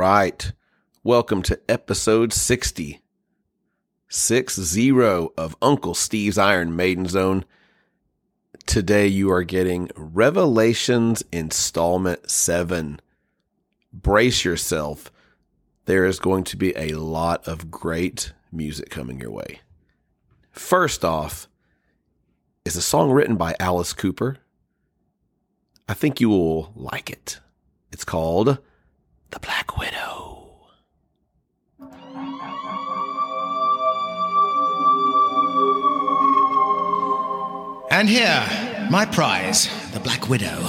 Right. Welcome to episode 60. 6-0 of Uncle Steve's Iron Maiden Zone. Today you are getting Revelations installment 7. Brace yourself. There is going to be a lot of great music coming your way. First off, is a song written by Alice Cooper. I think you will like it. It's called The Black Widow. And here, my prize, the Black Widow.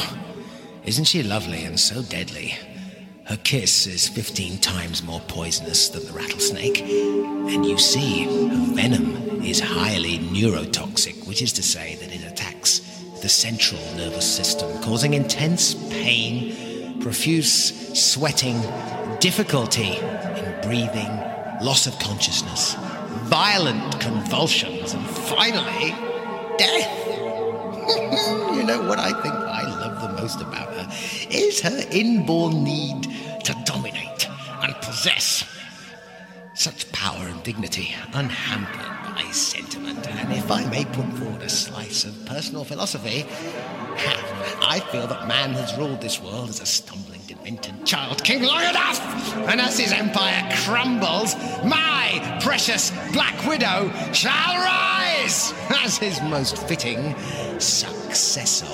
Isn't she lovely and so deadly? Her kiss is 15 times more poisonous than the rattlesnake. And you see, her venom is highly neurotoxic, which is to say that it attacks the central nervous system, causing intense pain, profuse sweating, difficulty in breathing, loss of consciousness, violent convulsions, and finally, death. you know what I think I love the most about her is her inborn need to dominate and possess. Such power and dignity, unhampered sentiment. And if I may put forward a slice of personal philosophy, I feel that man has ruled this world as a stumbling, demented child king long enough. And as his empire crumbles, my precious Black Widow shall rise as his most fitting successor.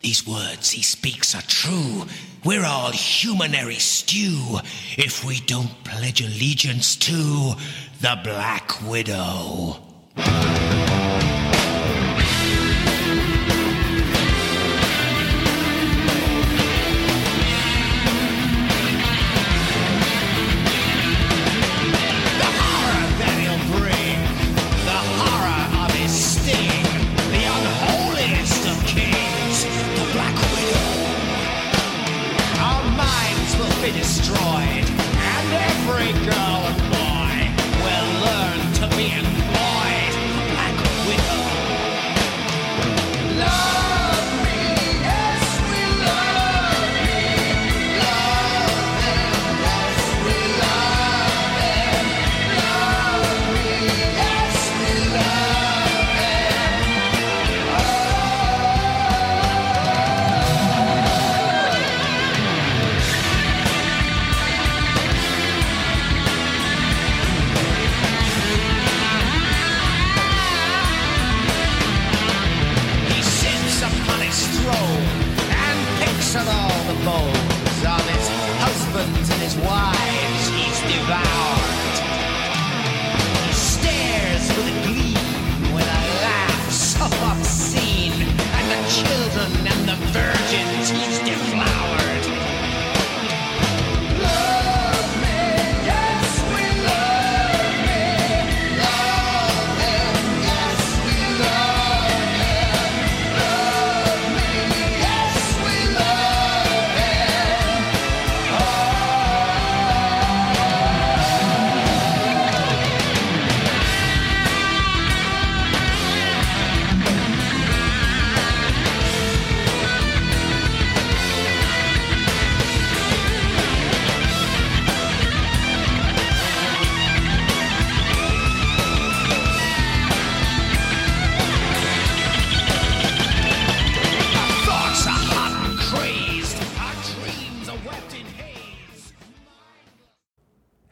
These words he speaks are true. We're all humanary stew if we don't pledge allegiance to the Black Widow.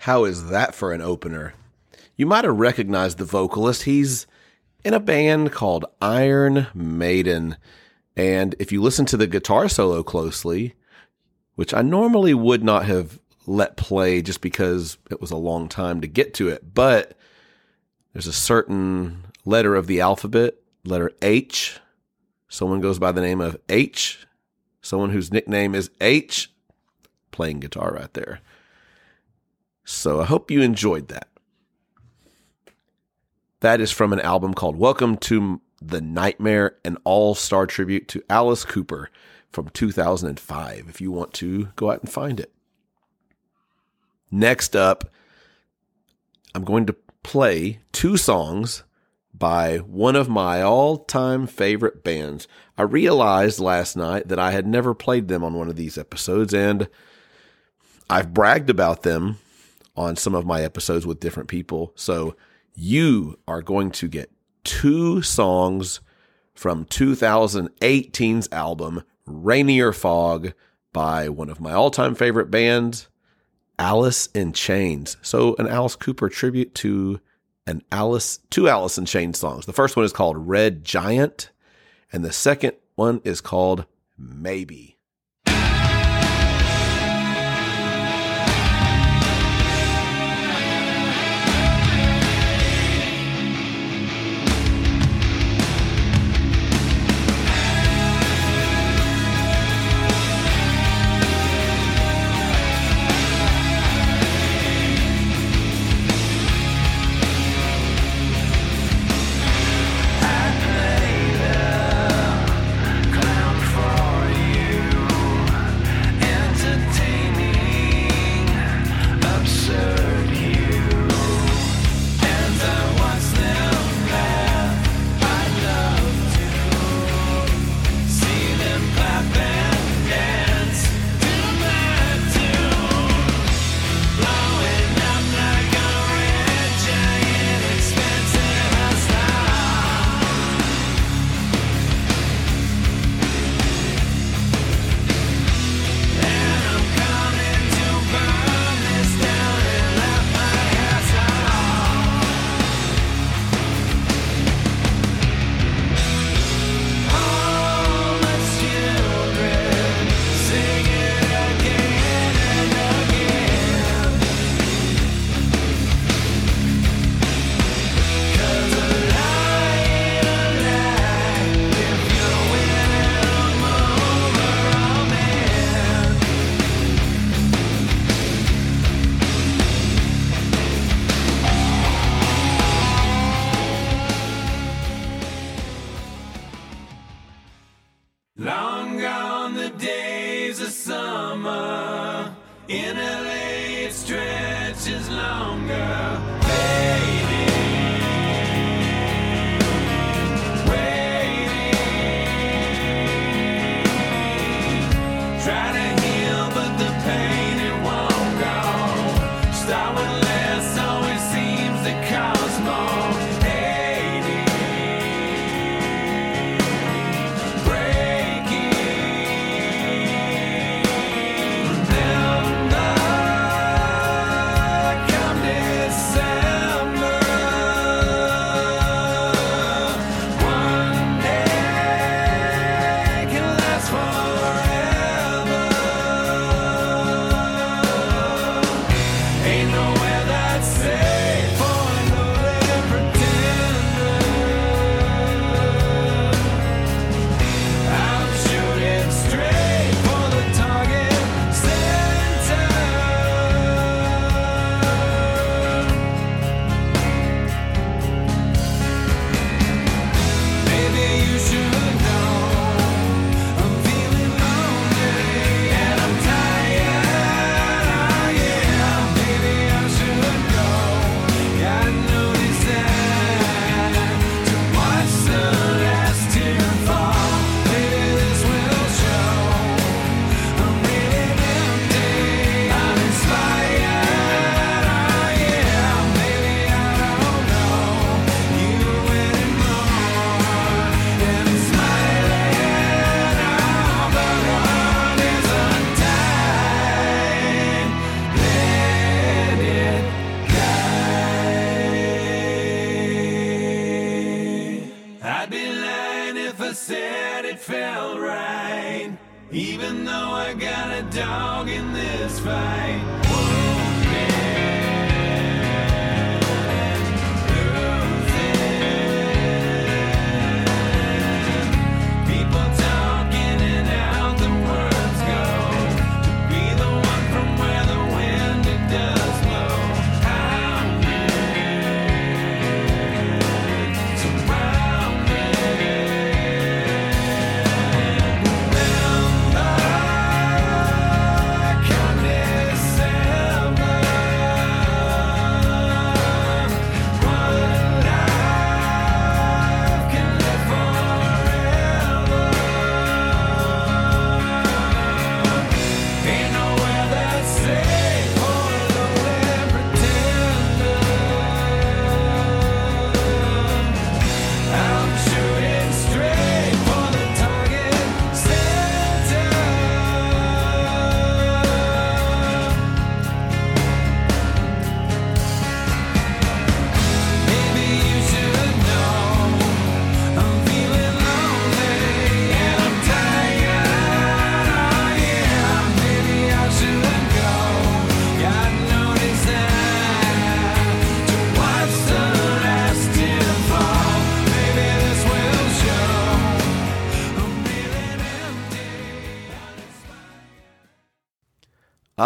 How is that for an opener? You might have recognized the vocalist. He's in a band called Iron Maiden. And if you listen to the guitar solo closely, which I normally would not have let play just because it was a long time to get to it, but there's a certain letter of the alphabet, letter H. Someone goes by the name of H. Someone whose nickname is H, playing guitar right there. So I hope you enjoyed that. That is from an album called Welcome to the Nightmare, an all star tribute to Alice Cooper from 2005. If you want to go out and find it. Next up, I'm going to play two songs by one of my all time favorite bands. I realized last night that I had never played them on one of these episodes, and I've bragged about them on some of my episodes with different people. So you are going to get two songs from 2018's album, Rainier Fog, by one of my all time favorite bands, Alice in Chains. So, an Alice Cooper tribute to an Alice, two Alice in Chains songs. The first one is called Red Giant, and the second one is called Maybe.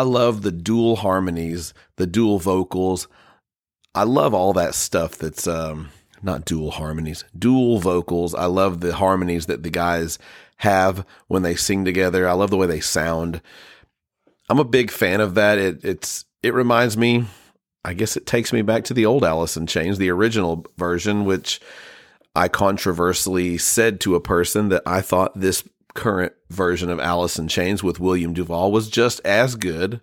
I love the dual harmonies, the dual vocals. I love all that stuff that's um, not dual harmonies, dual vocals. I love the harmonies that the guys have when they sing together. I love the way they sound. I'm a big fan of that. It it's it reminds me, I guess it takes me back to the old in Chains, the original version, which I controversially said to a person that I thought this current version of Alice in Chains with William Duvall was just as good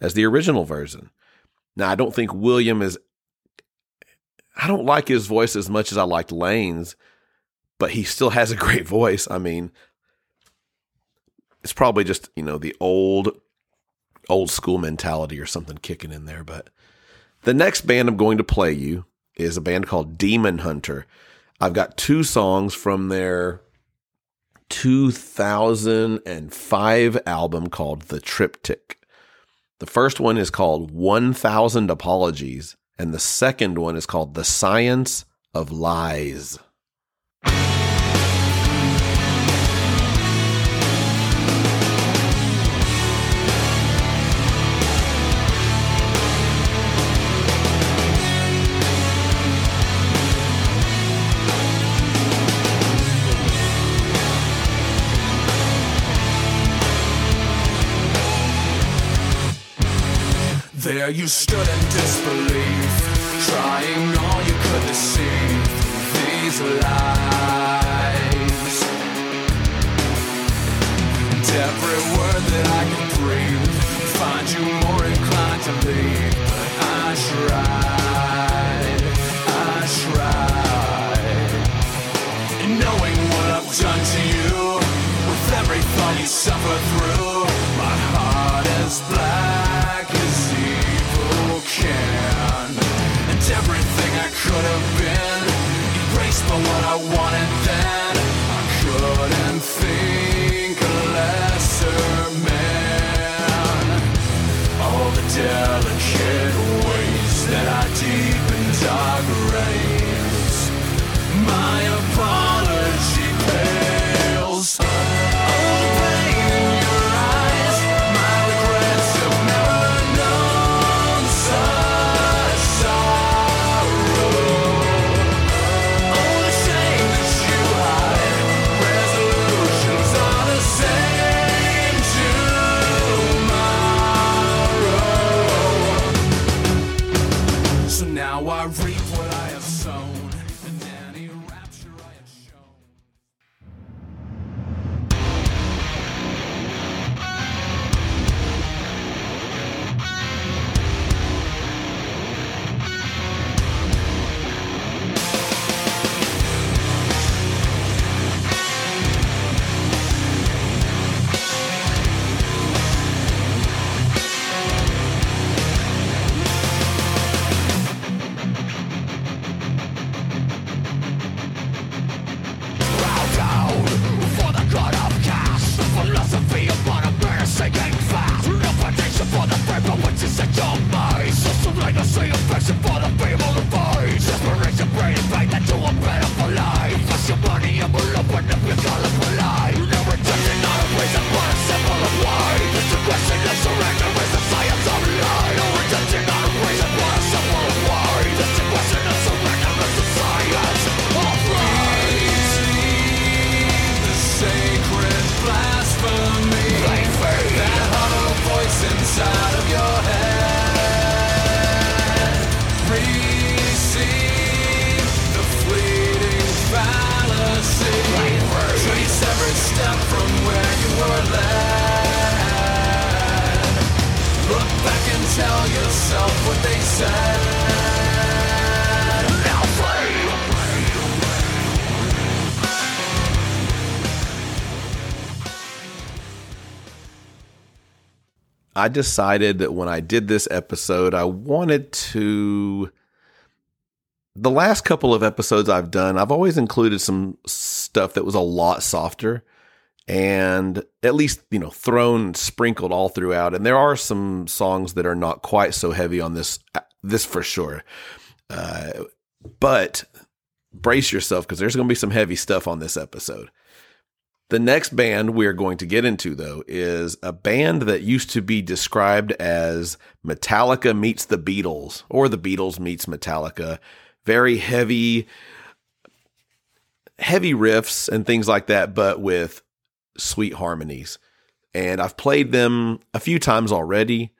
as the original version. Now, I don't think William is, I don't like his voice as much as I liked Lane's, but he still has a great voice. I mean, it's probably just, you know, the old, old school mentality or something kicking in there. But the next band I'm going to play you is a band called Demon Hunter. I've got two songs from their 2005 album called The Triptych. The first one is called 1000 Apologies, and the second one is called The Science of Lies. There you stood in disbelief, trying all you could to see these lies. And every word that I could breathe, find you more inclined to believe. But I tried, I tried. And knowing what I've done to you, with every thought you suffer through, my heart is black everything I could have been, erased by what I wanted then. I couldn't think I decided that when I did this episode, I wanted to. The last couple of episodes I've done, I've always included some stuff that was a lot softer and at least, you know, thrown, sprinkled all throughout. And there are some songs that are not quite so heavy on this, this for sure. Uh, but brace yourself because there's going to be some heavy stuff on this episode. The next band we're going to get into, though, is a band that used to be described as Metallica meets the Beatles, or the Beatles meets Metallica. Very heavy, heavy riffs and things like that, but with sweet harmonies. And I've played them a few times already.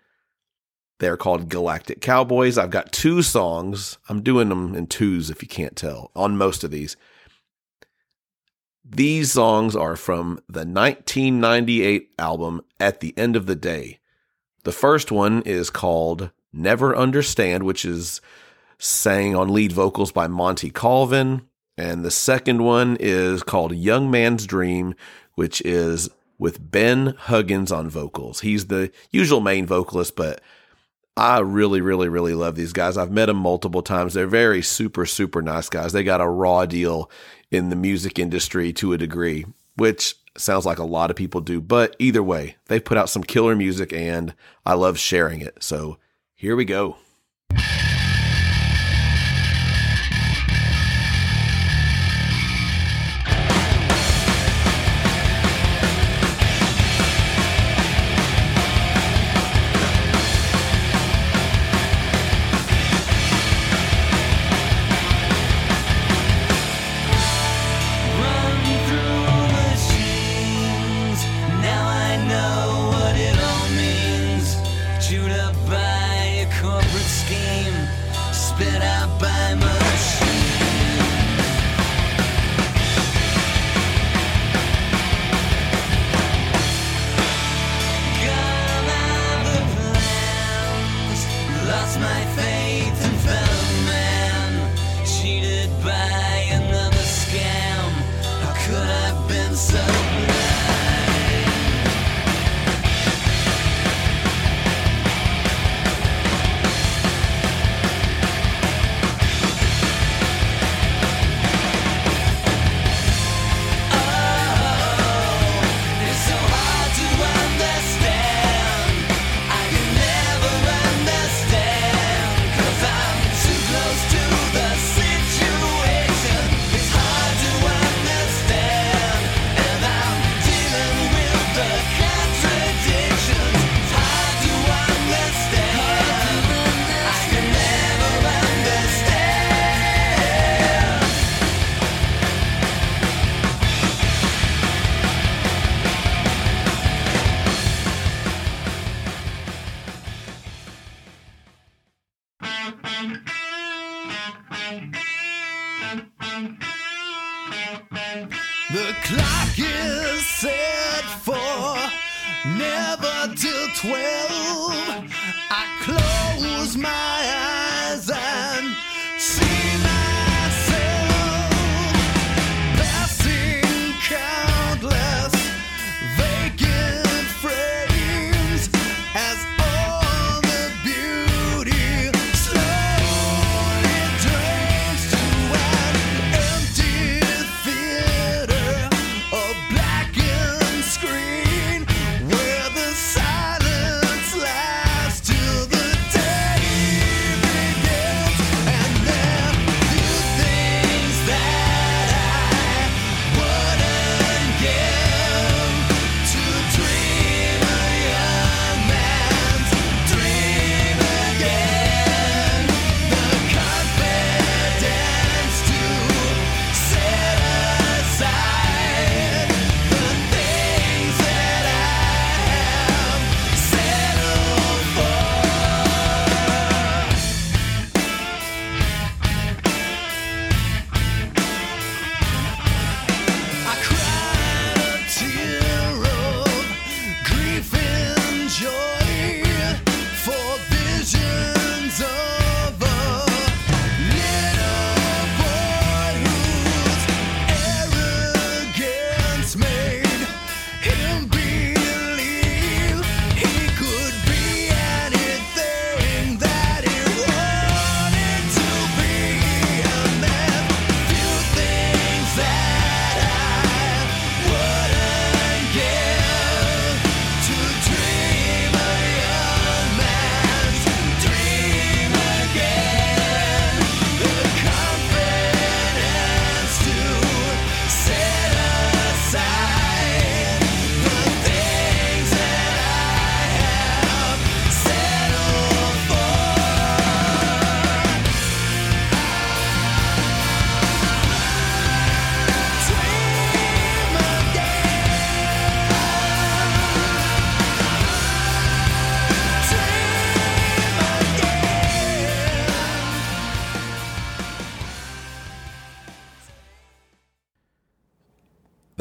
They're called Galactic Cowboys. I've got two songs. I'm doing them in twos if you can't tell on most of these. These songs are from the 1998 album At the End of the Day. The first one is called Never Understand, which is sang on lead vocals by Monty Colvin. And the second one is called Young Man's Dream, which is with Ben Huggins on vocals. He's the usual main vocalist, but I really, really, really love these guys. I've met them multiple times. They're very super, super nice guys. They got a raw deal in the music industry to a degree, which sounds like a lot of people do. But either way, they put out some killer music and I love sharing it. So here we go.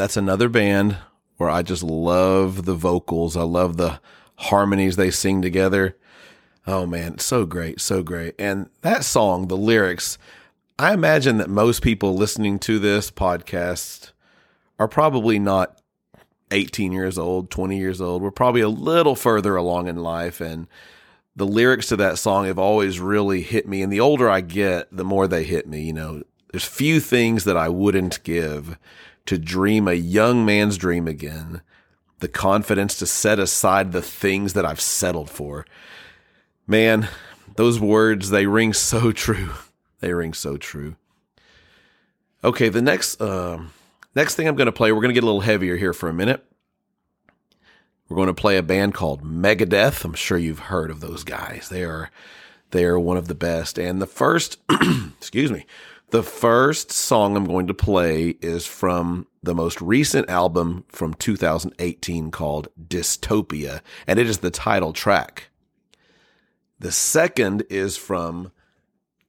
That's another band where I just love the vocals. I love the harmonies they sing together. Oh man, so great, so great. And that song, the lyrics, I imagine that most people listening to this podcast are probably not 18 years old, 20 years old. We're probably a little further along in life. And the lyrics to that song have always really hit me. And the older I get, the more they hit me. You know, there's few things that I wouldn't give to dream a young man's dream again, the confidence to set aside the things that I've settled for. Man, those words, they ring so true. They ring so true. Okay, the next um, next thing I'm going to play, we're going to get a little heavier here for a minute. We're going to play a band called Megadeth. I'm sure you've heard of those guys. They are they are one of the best. And the first, excuse me, the first song I'm going to play is from the most recent album from 2018 called Dystopia, and it is the title track. The second is from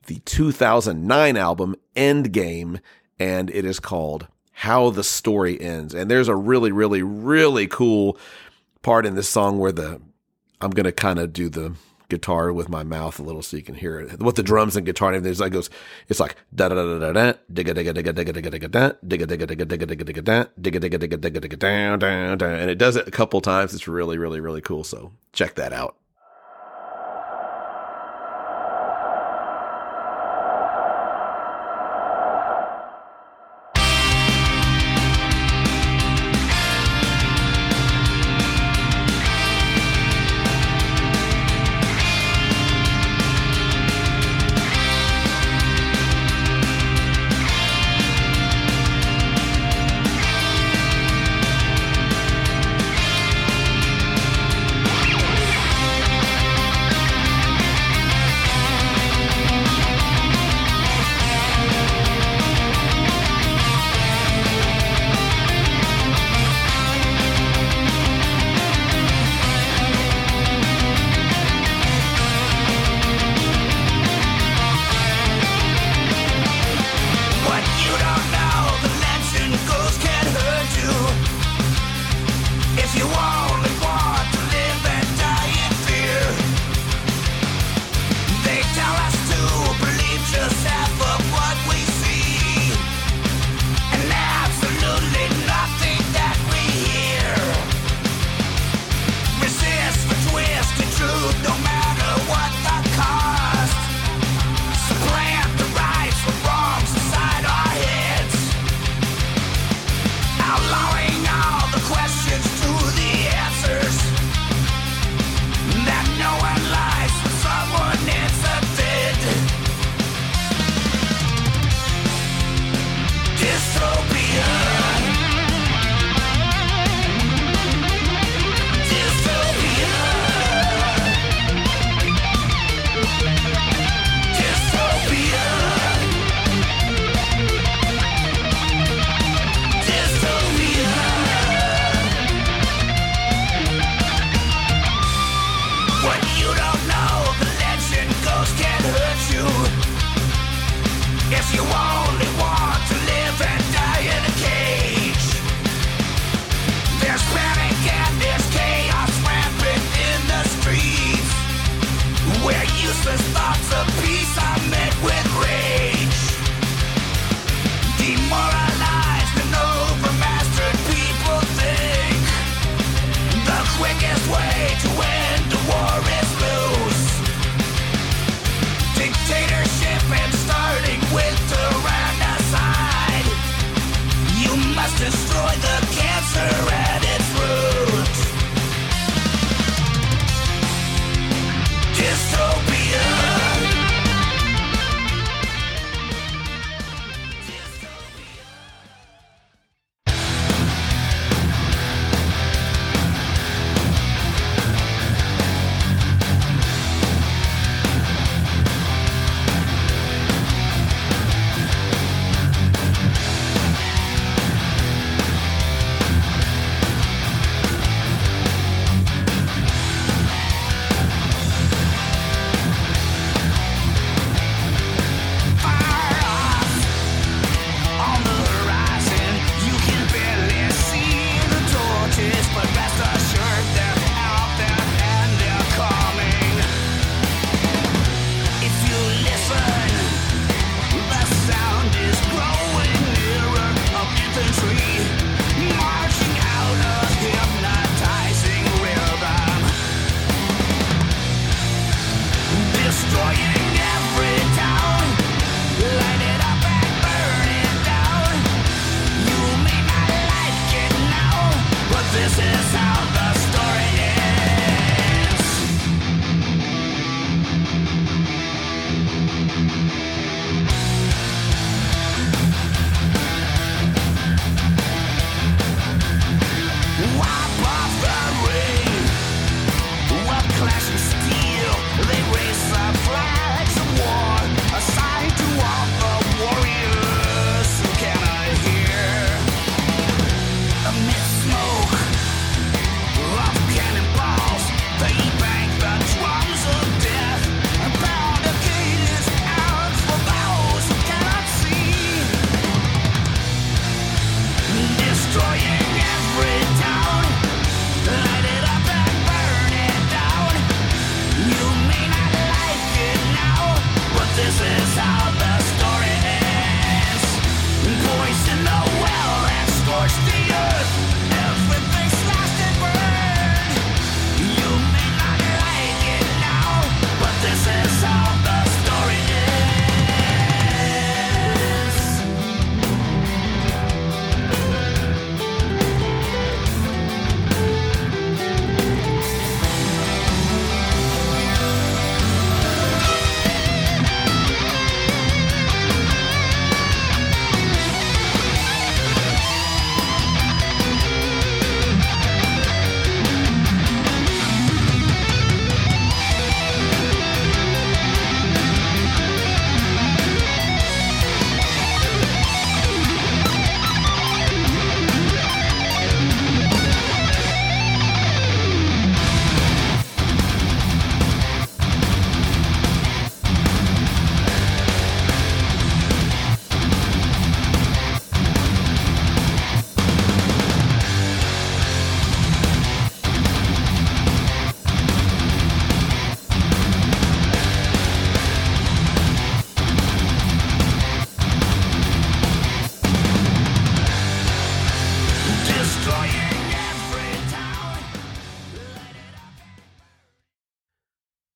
the 2009 album Endgame, and it is called How the Story Ends. And there's a really, really, really cool part in this song where the I'm gonna kind of do the guitar with my mouth a little so you can hear it. What the drums and guitar and everything is like goes. It's like da da da da da da digga digga digga digga digga digga da digga digga digga digga digga digga da digga digga digga digga digga down down down, and it does it a couple times. It's really really really cool. So check that out.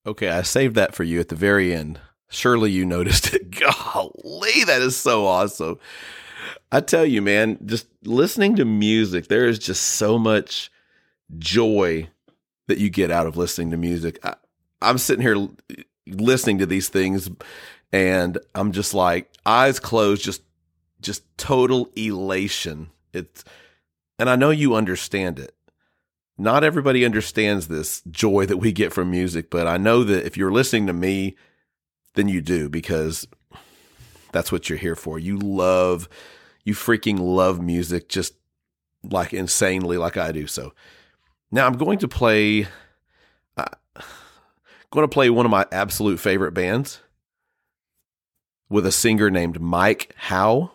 Okay, I saved that for you at the very end. Surely you noticed it. Golly, that is so awesome. I tell you, man, just listening to music, there is just so much joy that you get out of listening to music. I, I'm sitting here listening to these things and I'm just like eyes closed, just just total elation. It's and I know you understand it not everybody understands this joy that we get from music, but I know that if you're listening to me, then you do because that's what you're here for. You love, you freaking love music just like insanely, like I do. So now I'm going to play, uh, going to play one of my absolute favorite bands with a singer named Mike Howe.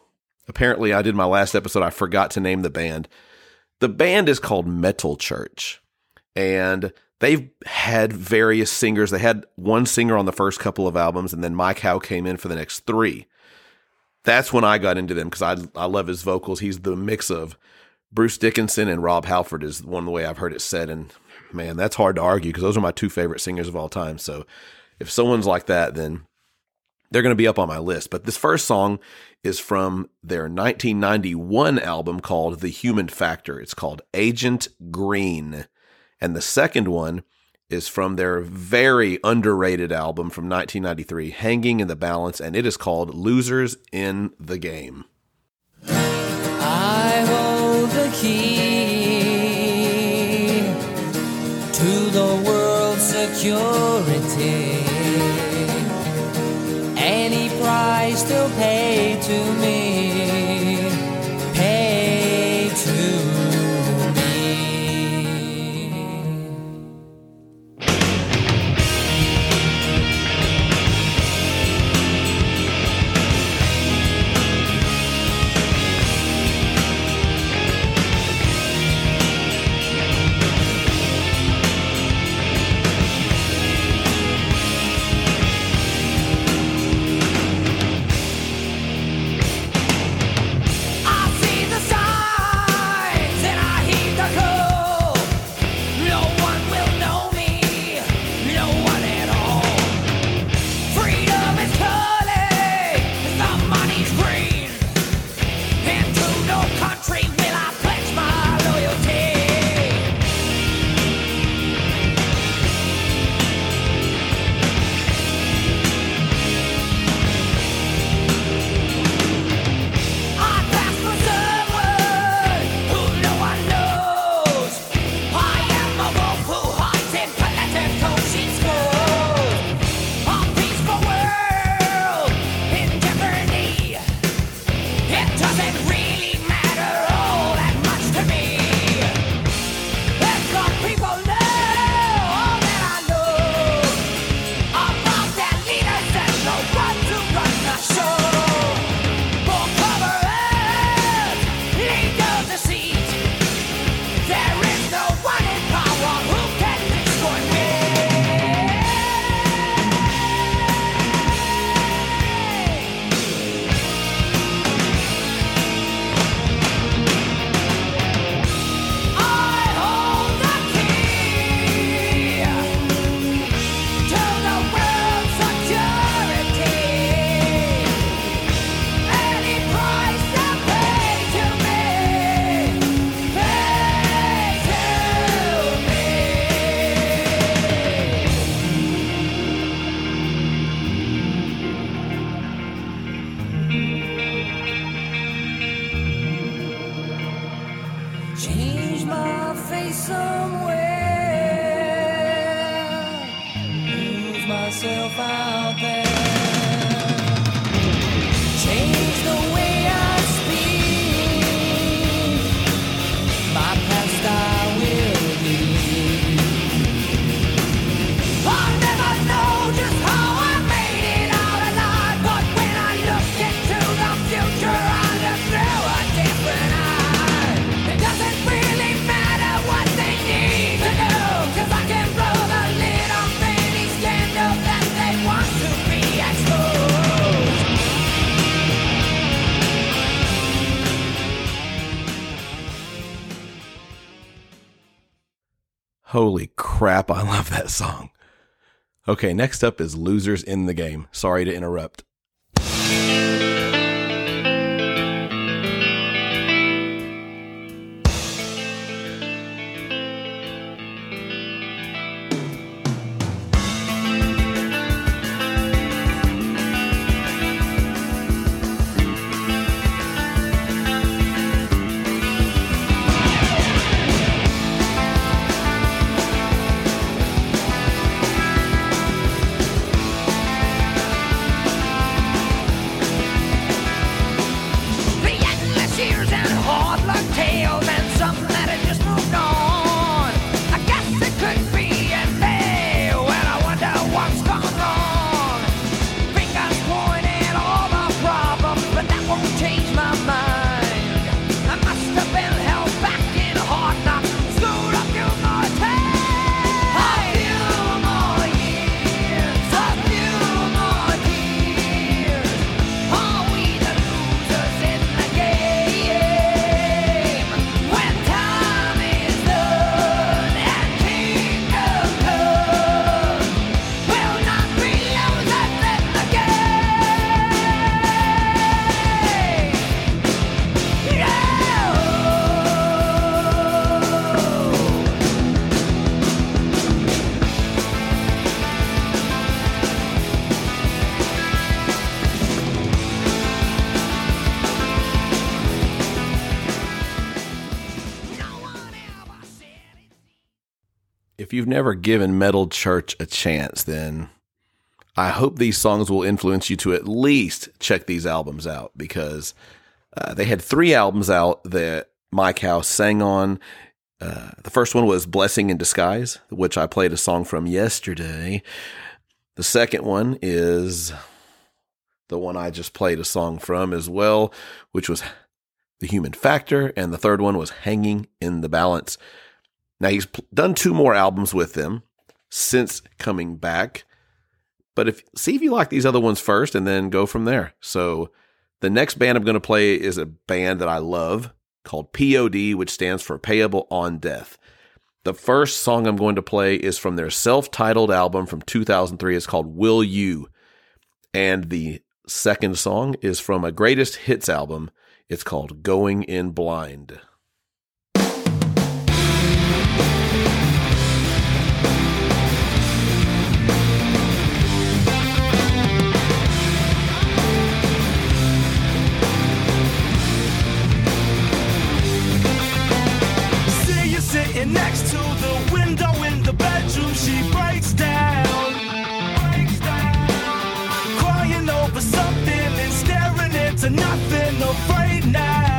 Apparently, I did my last episode. I forgot to name the band. The band is called Metal Church, and they've had various singers. They had one singer on the first couple of albums, and then Mike Howe came in for the next three. That's when I got into them because I I love his vocals. He's the mix of Bruce Dickinson and Rob Halford is one of the way I've heard it said, and man, that's hard to argue because those are my two favorite singers of all time. So if someone's like that, then they're going to be up on my list. But this first song is from their 1991 album called The Human Factor. It's called Agent Green. And the second one is from their very underrated album from 1993, Hanging in the Balance, and it is called Losers in the Game. I hold the key to the world's security. To pay to me, Holy crap, I love that song. Okay, next up is Losers in the Game. Sorry to interrupt. You've never given Metal Church a chance, then I hope these songs will influence you to at least check these albums out because uh, they had three albums out that Mike Howe sang on. Uh, the first one was Blessing in Disguise, which I played a song from yesterday. The second one is the one I just played a song from as well, which was The Human Factor. And the third one was Hanging in the Balance. Now he's done two more albums with them since coming back. But if see if you like these other ones first and then go from there. So the next band I'm going to play is a band that I love called POD, which stands for Payable on Death. The first song I'm going to play is from their self-titled album from 2003. It's called Will You. And the second song is from a greatest hits album. It's called Going in Blind. Sitting next to the window in the bedroom. She breaks down, crying over something and staring into nothing. Afraid now.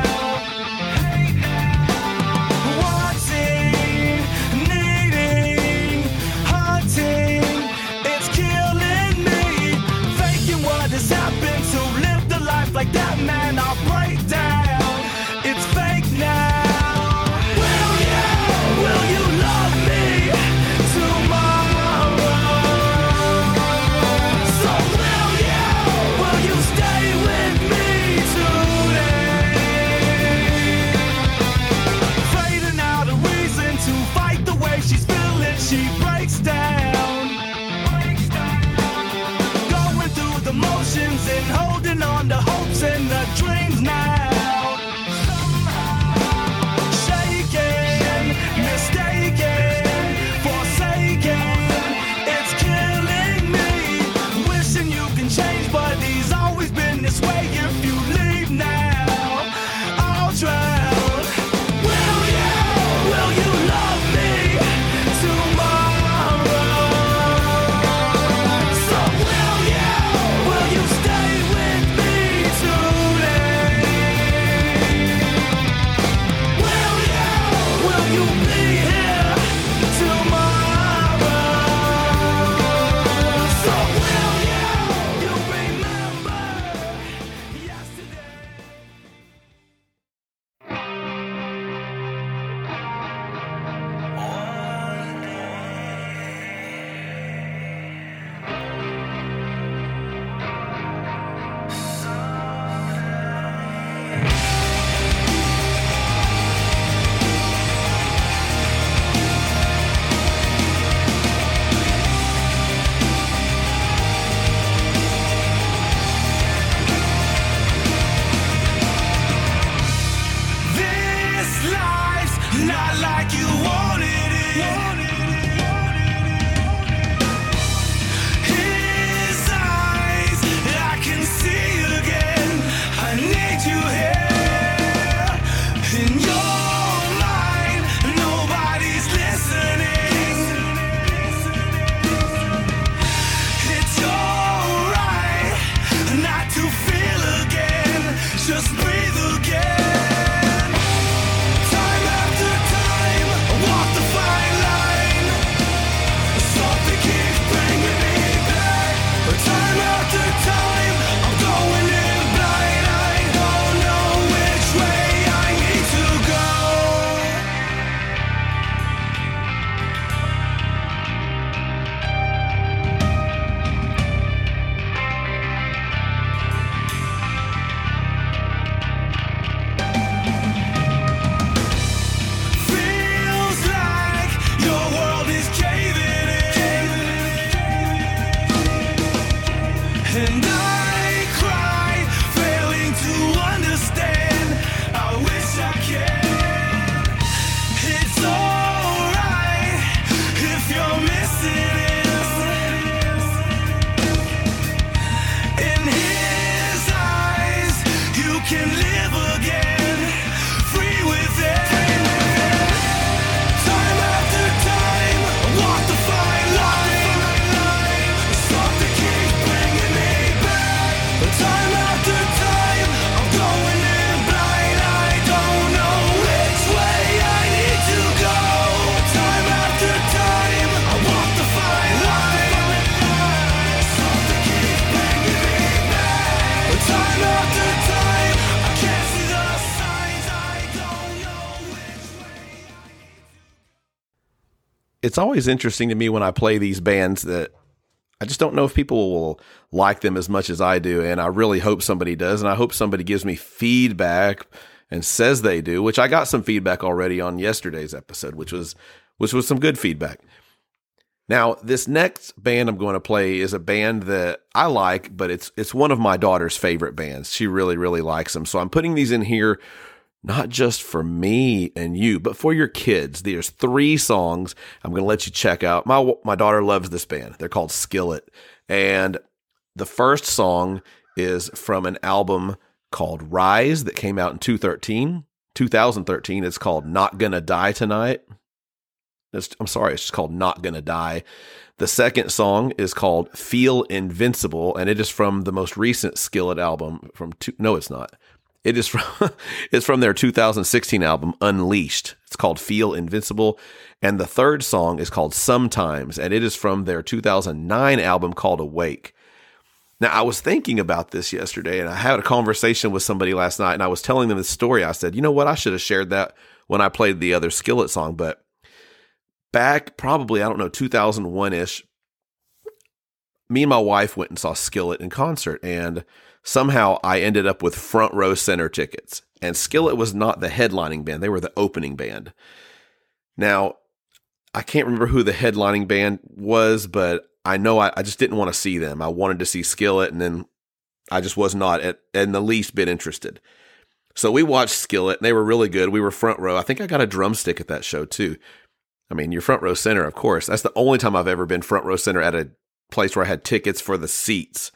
and it's always interesting to me when I play these bands that I just don't know if people will like them as much as I do. And I really hope somebody does. And I hope somebody gives me feedback and says they do, which I got some feedback already on yesterday's episode, which was, which was some good feedback. Now, this next band I'm going to play is a band that I like, but it's it's one of my daughter's favorite bands. She really really likes them. So I'm putting these in here not just for me and you, but for your kids. There's three songs I'm going to let you check out. My my daughter loves this band. They're called Skillet. And the first song is from an album called Rise that came out in 2013. 2013. It's called Not Gonna Die Tonight. It's, I'm sorry, it's just called Not Gonna Die. The second song is called Feel Invincible, and it is from the most recent Skillet album from two, no, it's not. It is from it's from their 2016 album Unleashed. It's called Feel Invincible, and the third song is called Sometimes, and it is from their 2009 album called Awake. Now, I was thinking about this yesterday, and I had a conversation with somebody last night, and I was telling them the story. I said, you know what? I should have shared that when I played the other Skillet song, but back probably, I don't know, 2001 ish, me and my wife went and saw Skillet in concert, and somehow I ended up with front row center tickets. And Skillet was not the headlining band, they were the opening band. Now, I can't remember who the headlining band was, but I know I, I just didn't want to see them. I wanted to see Skillet, and then I just was not at, in the least bit interested. So we watched Skillet, and they were really good. We were front row. I think I got a drumstick at that show too. I mean, you're front row center, of course. That's the only time I've ever been front row center at a place where I had tickets for the seats.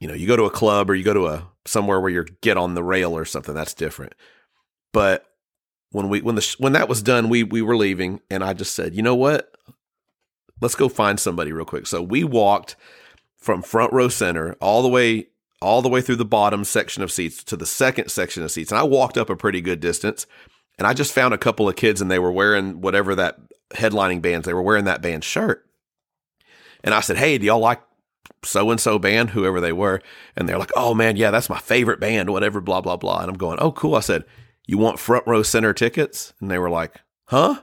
You know, you go to a club or you go to a somewhere where you get on the rail or something. That's different. But when we when the when that was done, we we were leaving, and I just said, you know what? Let's go find somebody real quick. So we walked from front row center all the way all the way through the bottom section of seats to the second section of seats, and I walked up a pretty good distance. And I just found a couple of kids, and they were wearing whatever that headlining bands. They were wearing that band shirt. And I said, Hey, do y'all like so and so band, whoever they were? And they're like, Oh man, yeah, that's my favorite band, whatever, blah, blah, blah. And I'm going, Oh, cool. I said, You want front row center tickets? And they were like, Huh?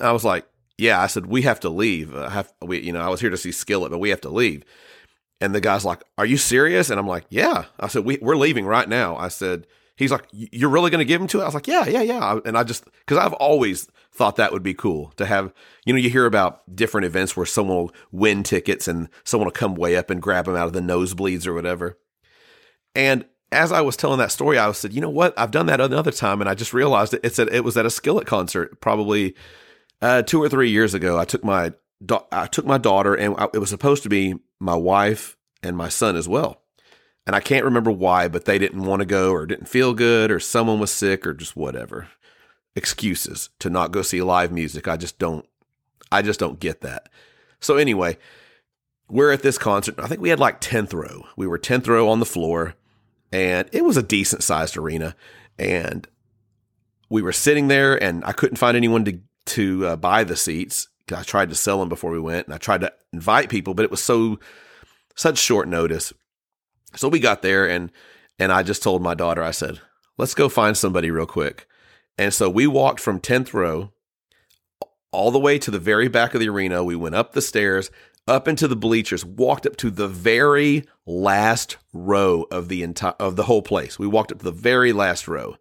I was like, Yeah. I said, We have to leave. I have, we, you know, I was here to see Skillet, but we have to leave. And the guy's like, Are you serious? And I'm like, Yeah. I said, we, We're leaving right now. I said, He's like, You're really going to give him to it? I was like, Yeah, yeah, yeah. And I just, because I've always thought that would be cool to have, you know, you hear about different events where someone will win tickets and someone will come way up and grab them out of the nosebleeds or whatever. And as I was telling that story, I said, you know what? I've done that another time, and I just realized it. It's at, it was at a Skillet concert, probably uh, two or three years ago. I took my da- I took my daughter, and I, it was supposed to be my wife and my son as well. And I can't remember why, but they didn't want to go, or didn't feel good, or someone was sick, or just whatever excuses to not go see live music. I just don't. I just don't get that. So anyway, we're at this concert. I think we had like 10th row. We were 10th row on the floor and it was a decent sized arena. And we were sitting there and I couldn't find anyone to, to uh, buy the seats. I tried to sell them before we went and I tried to invite people, but it was so, such short notice. So we got there and, and I just told my daughter, I said, let's go find somebody real quick. And so we walked from 10th row all the way to the very back of the arena. We went up the stairs, up into the bleachers, walked up to the very last row of the entire of the whole place. We walked up to the very last row.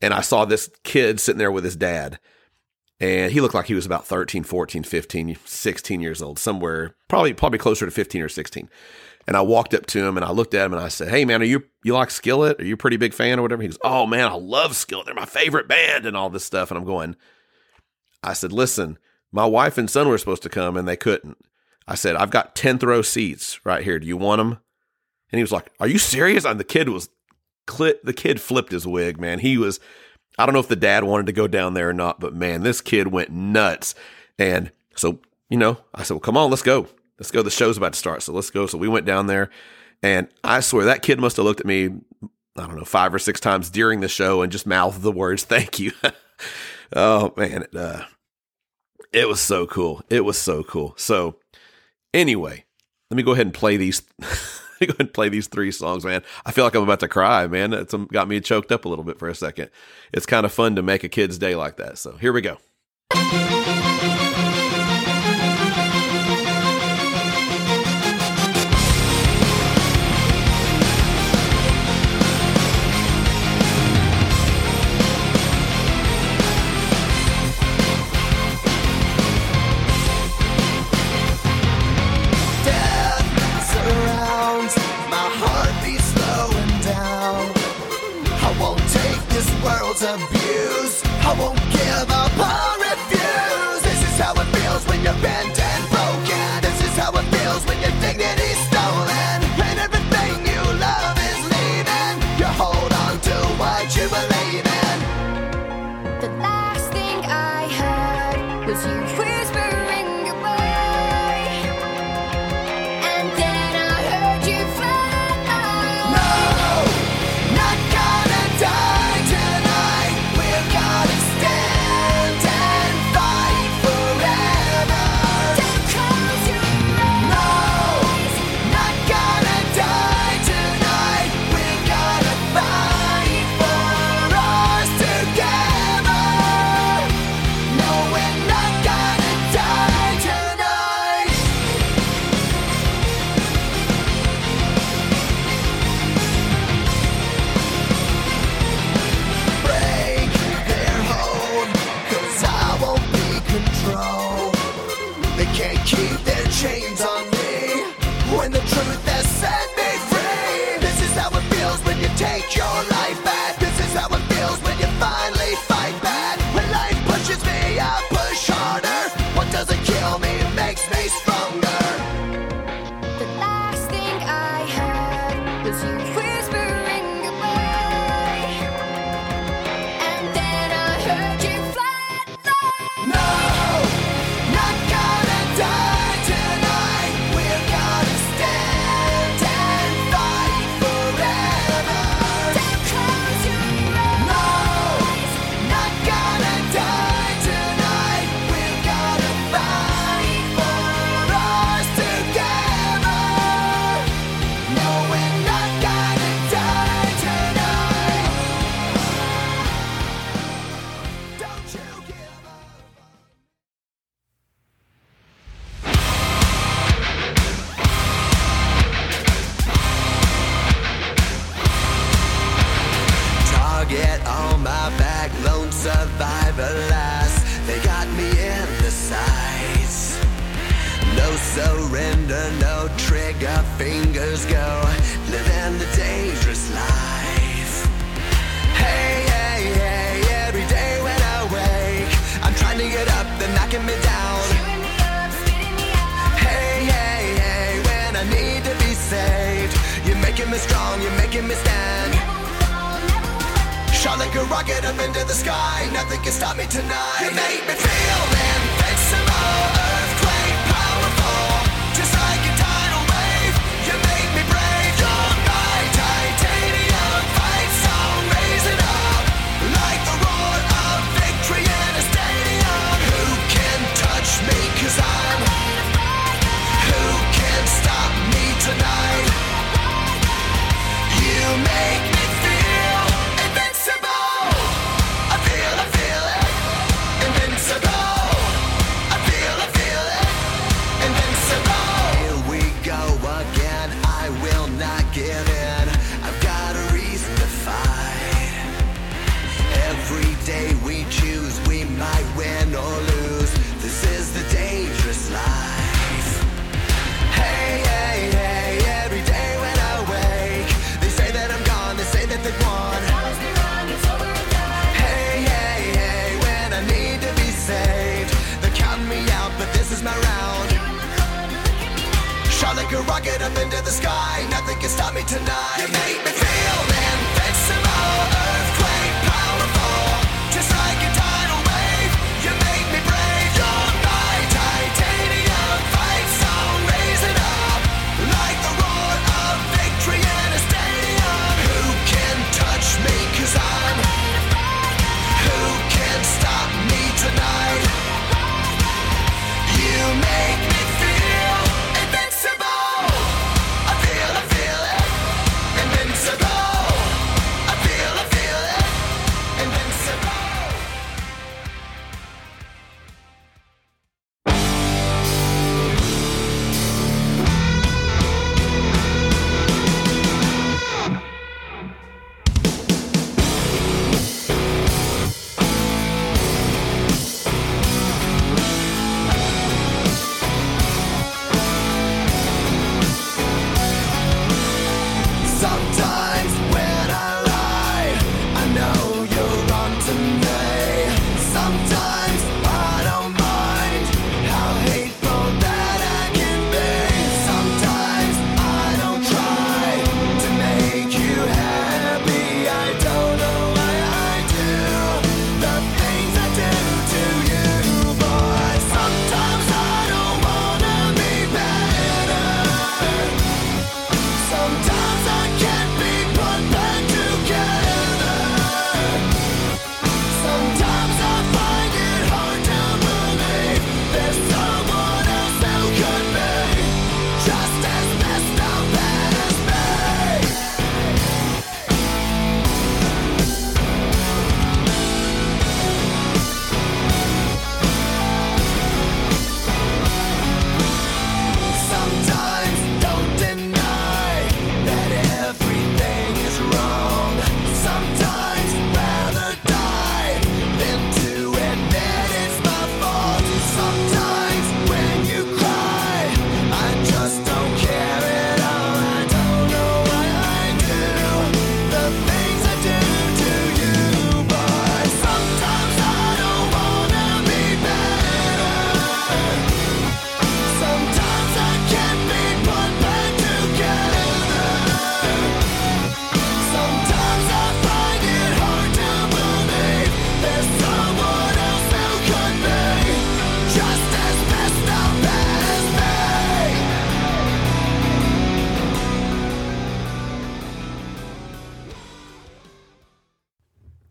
And I saw this kid sitting there with his dad. And he looked like he was about 13, 14, 15, 16 years old, somewhere probably probably closer to 15 or 16. And I walked up to him and I looked at him and I said, Hey man, are you you like Skillet? Are you a pretty big fan or whatever? He goes, Oh man, I love Skillet. They're my favorite band and all this stuff. And I'm going, I said, listen, my wife and son were supposed to come and they couldn't. I said, I've got 10th row seats right here. Do you want them? And he was like, Are you serious? And the kid was, clit, the kid flipped his wig, man. He was, I don't know if the dad wanted to go down there or not, but man, this kid went nuts. And so, you know, I said, Well, come on, let's go. Let's go. The show's about to start. So let's go. So we went down there and I swear that kid must have looked at me, I don't know, five or six times during the show and just mouthed the words, Thank you. oh man, it, uh, it was so cool. It was so cool. So anyway, let me go ahead and play these. go ahead and play these three songs, man. I feel like I'm about to cry, man. It's um, got me choked up a little bit for a second. It's kind of fun to make a kid's day like that. So here we go.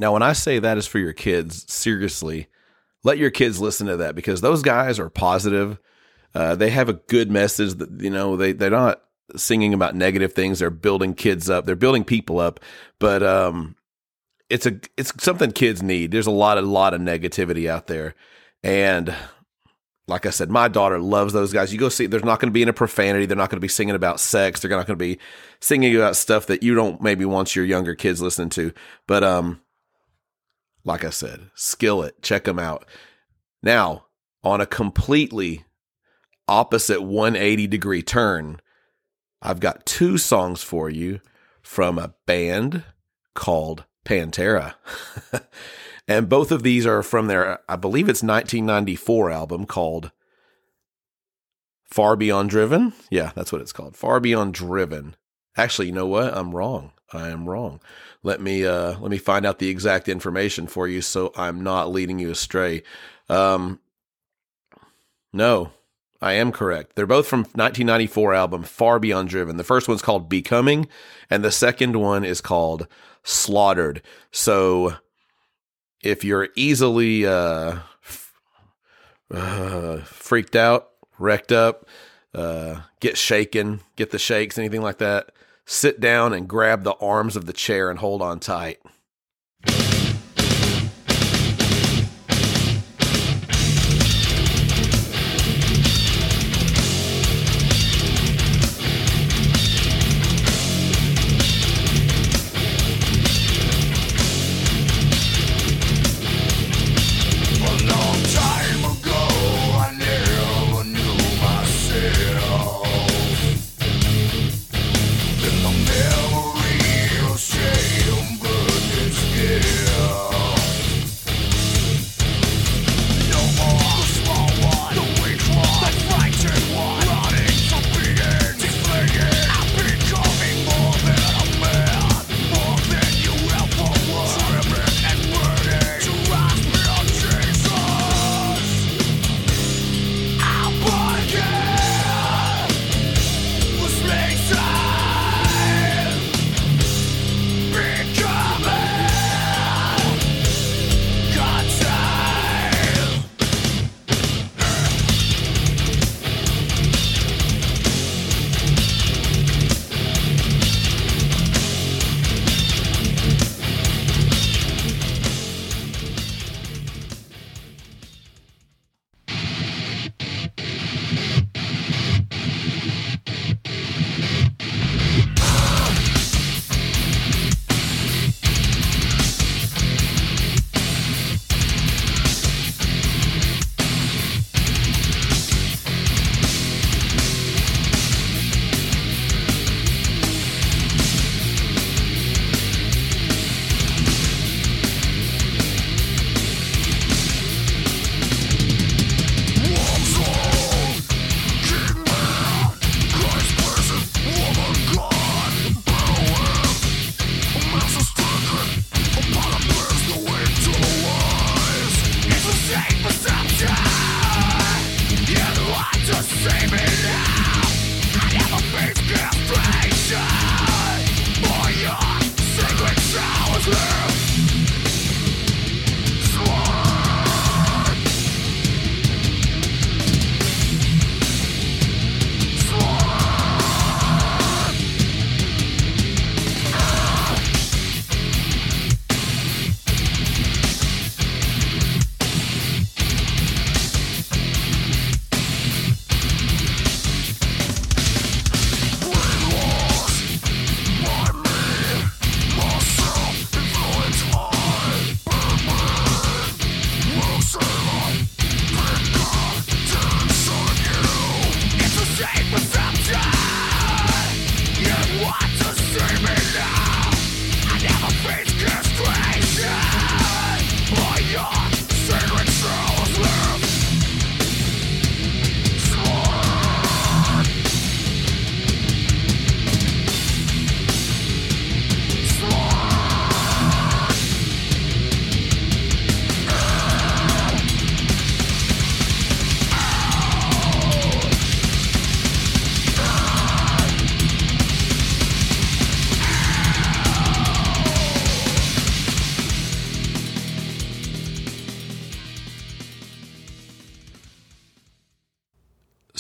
Now, when I say that is for your kids, seriously, let your kids listen to that because those guys are positive. Uh, they have a good message that, you know, they, they're not singing about negative things. They're building kids up. They're building people up. But, um, it's a, it's something kids need. There's a lot, a lot of negativity out there. And like I said, my daughter loves those guys. You go see, there's not going to be any profanity. They're not going to be singing about sex. They're not going to be singing about stuff that you don't maybe want your younger kids listening to. But um, like I said, Skillet, check them out. Now, on a completely opposite 180 degree turn, I've got two songs for you from a band called Pantera. and both of these are from their, I believe it's 1994 album called Far Beyond Driven. Yeah, that's what it's called. Far Beyond Driven. Actually, you know what? I'm wrong. I am wrong. Let me uh let me find out the exact information for you so I'm not leading you astray. Um No, I am correct. They're both from 1994 album Far Beyond Driven. The first one's called Becoming and the second one is called Slaughtered. So if you're easily uh, f- uh freaked out, wrecked up, uh, get shaken, get the shakes, anything like that, sit down and grab the arms of the chair and hold on tight.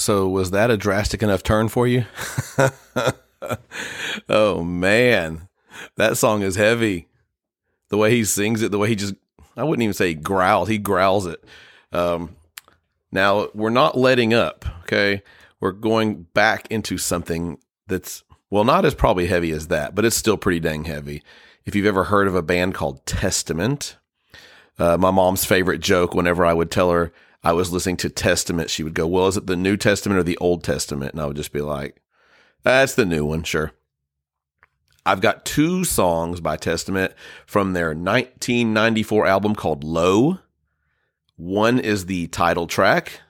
So was that a drastic enough turn for you? oh man, that song is heavy. The way he sings it, the way he just I wouldn't even say growls, he growls it. Um now we're not letting up, okay? We're going back into something that's well not as probably heavy as that, but it's still pretty dang heavy. If you've ever heard of a band called Testament, uh, my mom's favorite joke whenever I would tell her I was listening to Testament, she would go, Well, is it the New Testament or the Old Testament? And I would just be like, That's the new one, sure. I've got two songs by Testament from their 1994 album called Low. One is the title track,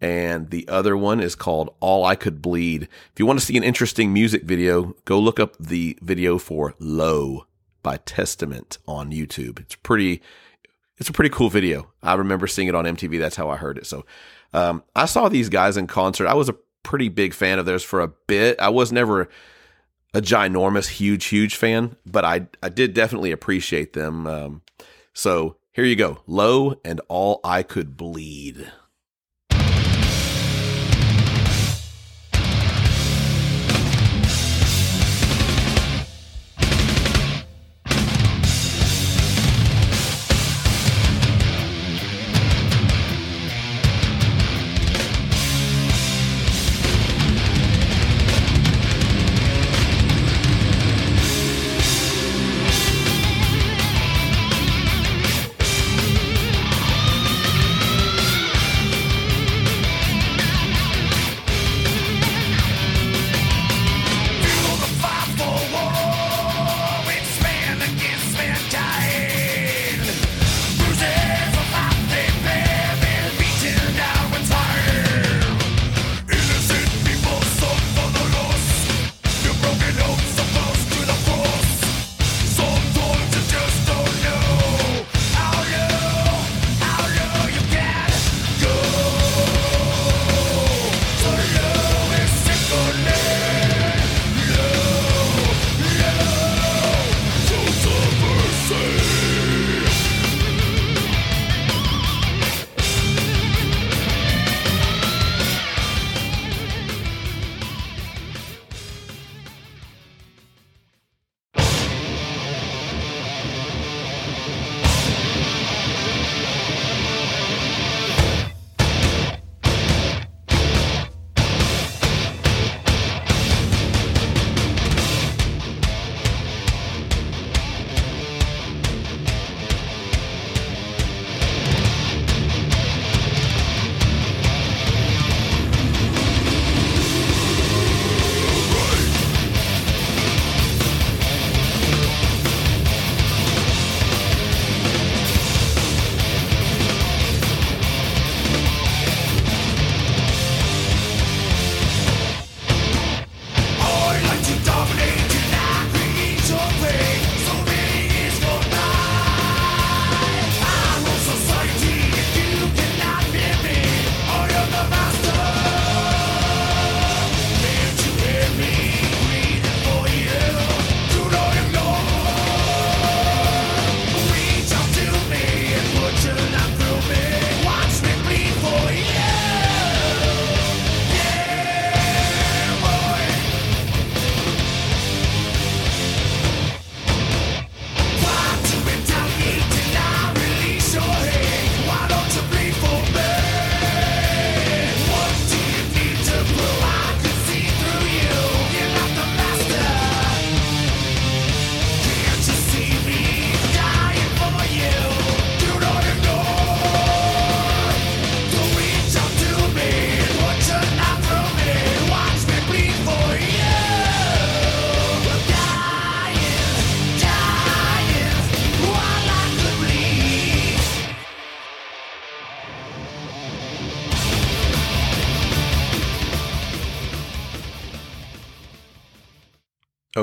and the other one is called All I Could Bleed. If you want to see an interesting music video, go look up the video for Low by Testament on YouTube. It's pretty it's a pretty cool video. I remember seeing it on MTV. That's how I heard it. So um, I saw these guys in concert. I was a pretty big fan of theirs for a bit. I was never a ginormous, huge, huge fan, but I I did definitely appreciate them. Um, so here you go, Low and All I Could Bleed.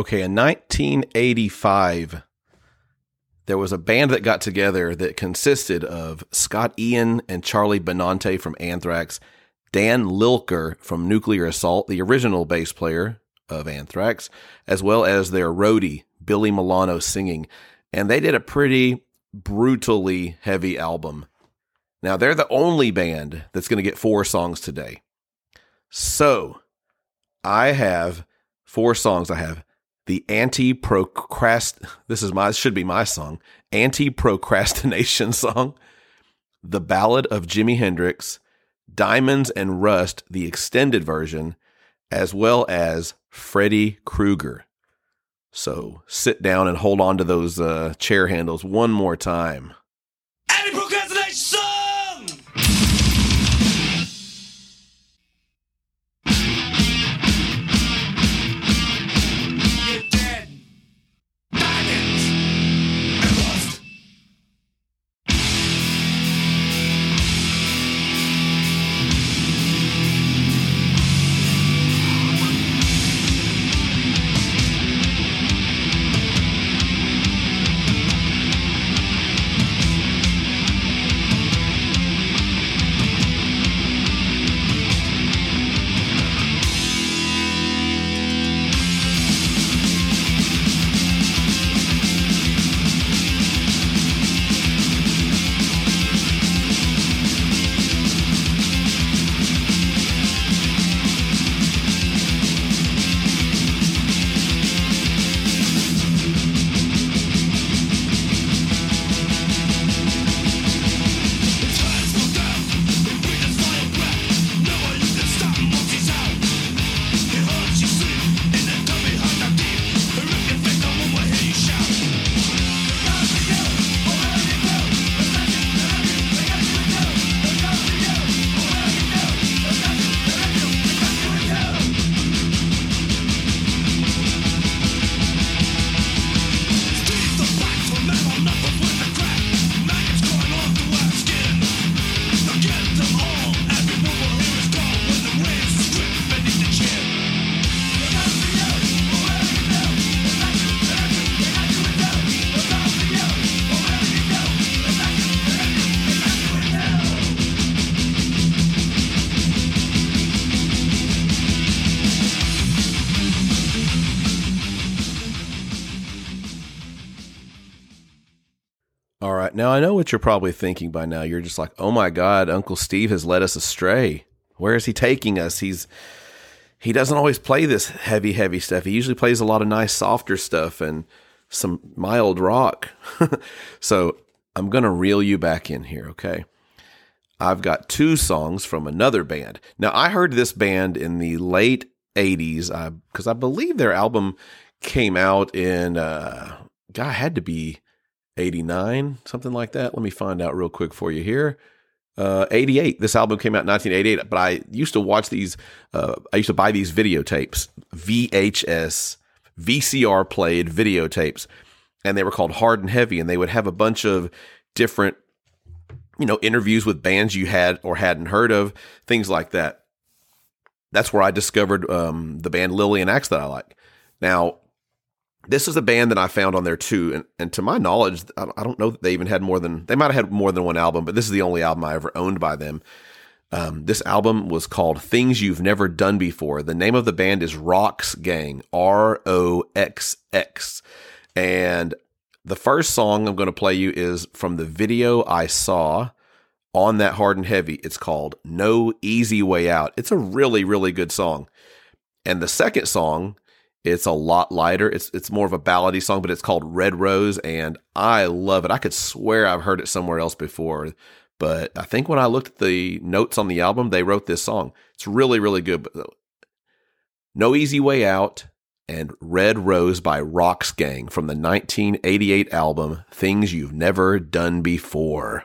Okay, in 1985, there was a band that got together that consisted of Scott Ian and Charlie Benante from Anthrax, Dan Lilker from Nuclear Assault, the original bass player of Anthrax, as well as their roadie, Billy Milano, singing. And they did a pretty brutally heavy album. Now, they're the only band that's going to get four songs today. So, I have four songs. I have the anti procrast. This is my should be my song. Anti procrastination song. The Ballad of Jimi Hendrix, Diamonds and Rust, the extended version, as well as Freddy Krueger. So sit down and hold on to those uh, chair handles one more time. Now, I know what you're probably thinking by now. You're just like, oh my God, Uncle Steve has led us astray. Where is he taking us? He's. He doesn't always play this heavy, heavy stuff. He usually plays a lot of nice, softer stuff and some mild rock. so I'm going to reel you back in here, okay? I've got two songs from another band. Now, I heard this band in the late 80s because I believe their album came out in, uh, God, had to be 89, something like that. Let me find out real quick for you here. Uh, 88. This album came out in 1988, but I used to watch these, uh, I used to buy these videotapes, VHS, VCR played videotapes, and they were called Hard and Heavy, and they would have a bunch of different, you know, interviews with bands you had or hadn't heard of, things like that. That's where I discovered um, the band Lillian Axe that I like. Now, this is a band that I found on there too, and, and to my knowledge, I don't know that they even had more than they might have had more than one album, but this is the only album I ever owned by them. Um, this album was called Things You've Never Done Before. The name of the band is Roxx Gang, R O X X. And the first song I'm going to play you is from the video I saw on that Hard and Heavy. It's called No Easy Way Out. It's a really, really good song. And the second song, it's a lot lighter. It's it's more of a ballady song, but it's called Red Rose, and I love it. I could swear I've heard it somewhere else before, but I think when I looked at the notes on the album, they wrote this song. It's really, really good. Uh, no Easy Way Out and Red Rose by Roxx Gang from the 1988 album Things You've Never Done Before.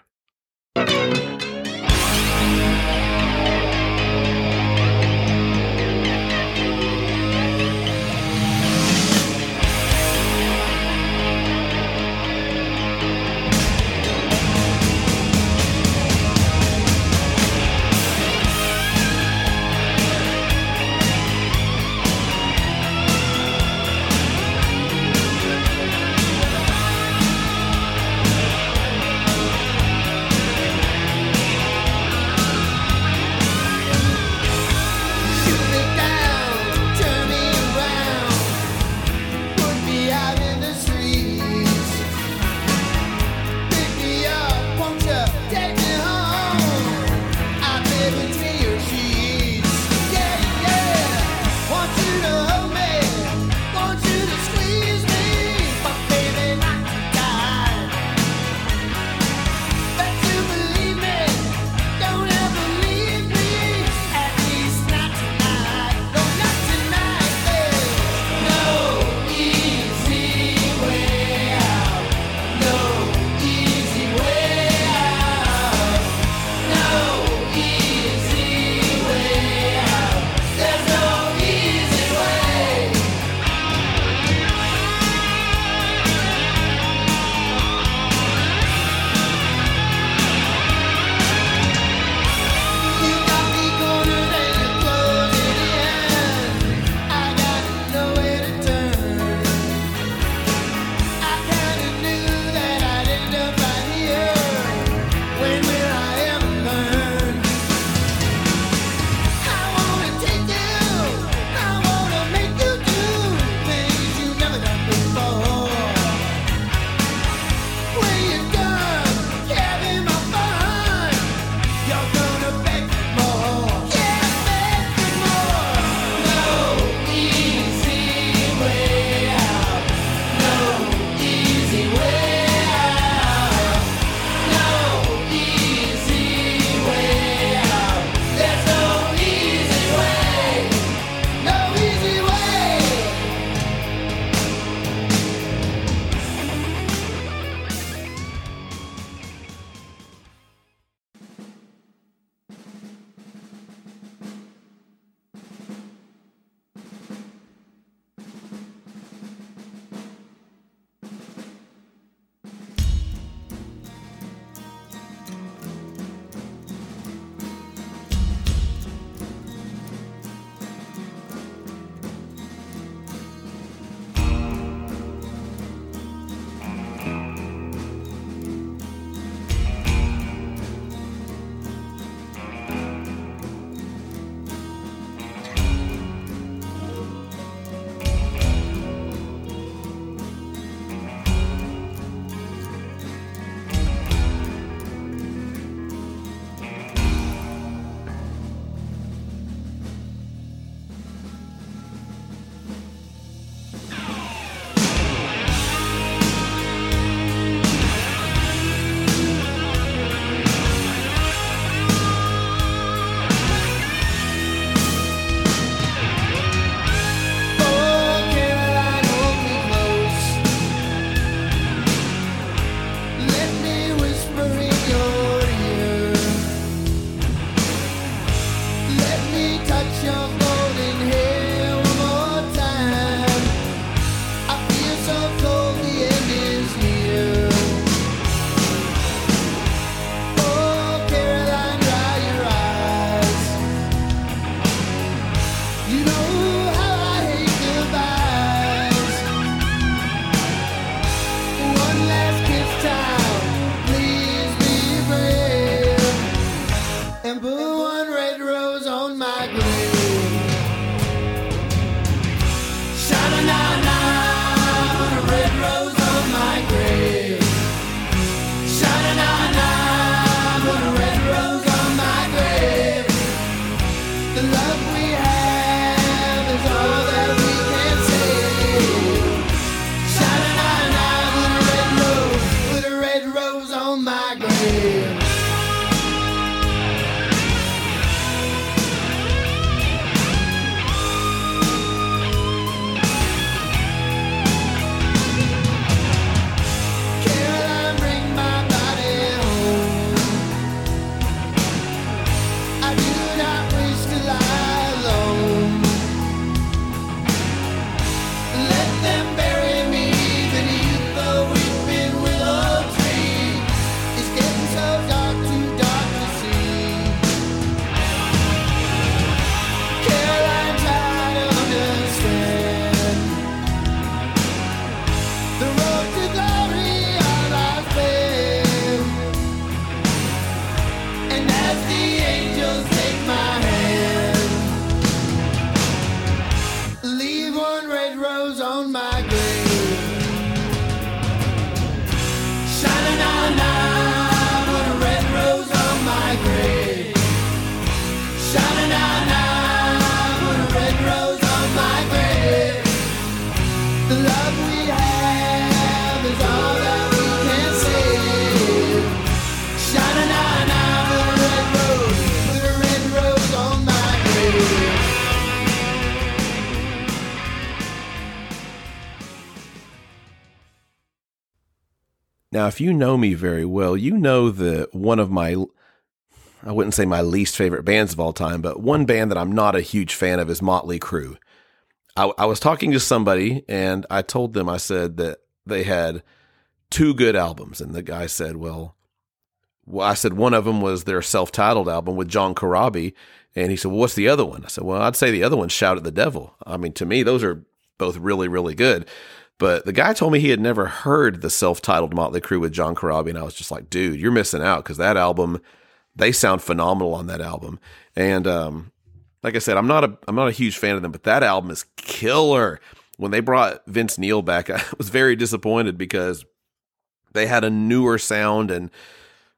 My Now, if you know me very well, you know that one of my, I wouldn't say my least favorite bands of all time, but one band that I'm not a huge fan of is Motley Crue. I, I was talking to somebody and I told them, I said that they had two good albums. And the guy said, well, well, I said one of them was their self-titled album with John Corabi, and he said, "Well, what's the other one?" I said, "Well, I'd say the other one, Shout at the Devil." I mean, to me, those are both really, really good. But the guy told me he had never heard the self-titled Motley Crue with John Corabi, and I was just like, "Dude, you're missing out because that album, they sound phenomenal on that album." And um, like I said, I'm not a I'm not a huge fan of them, but that album is killer. When they brought Vince Neil back, I was very disappointed because they had a newer sound and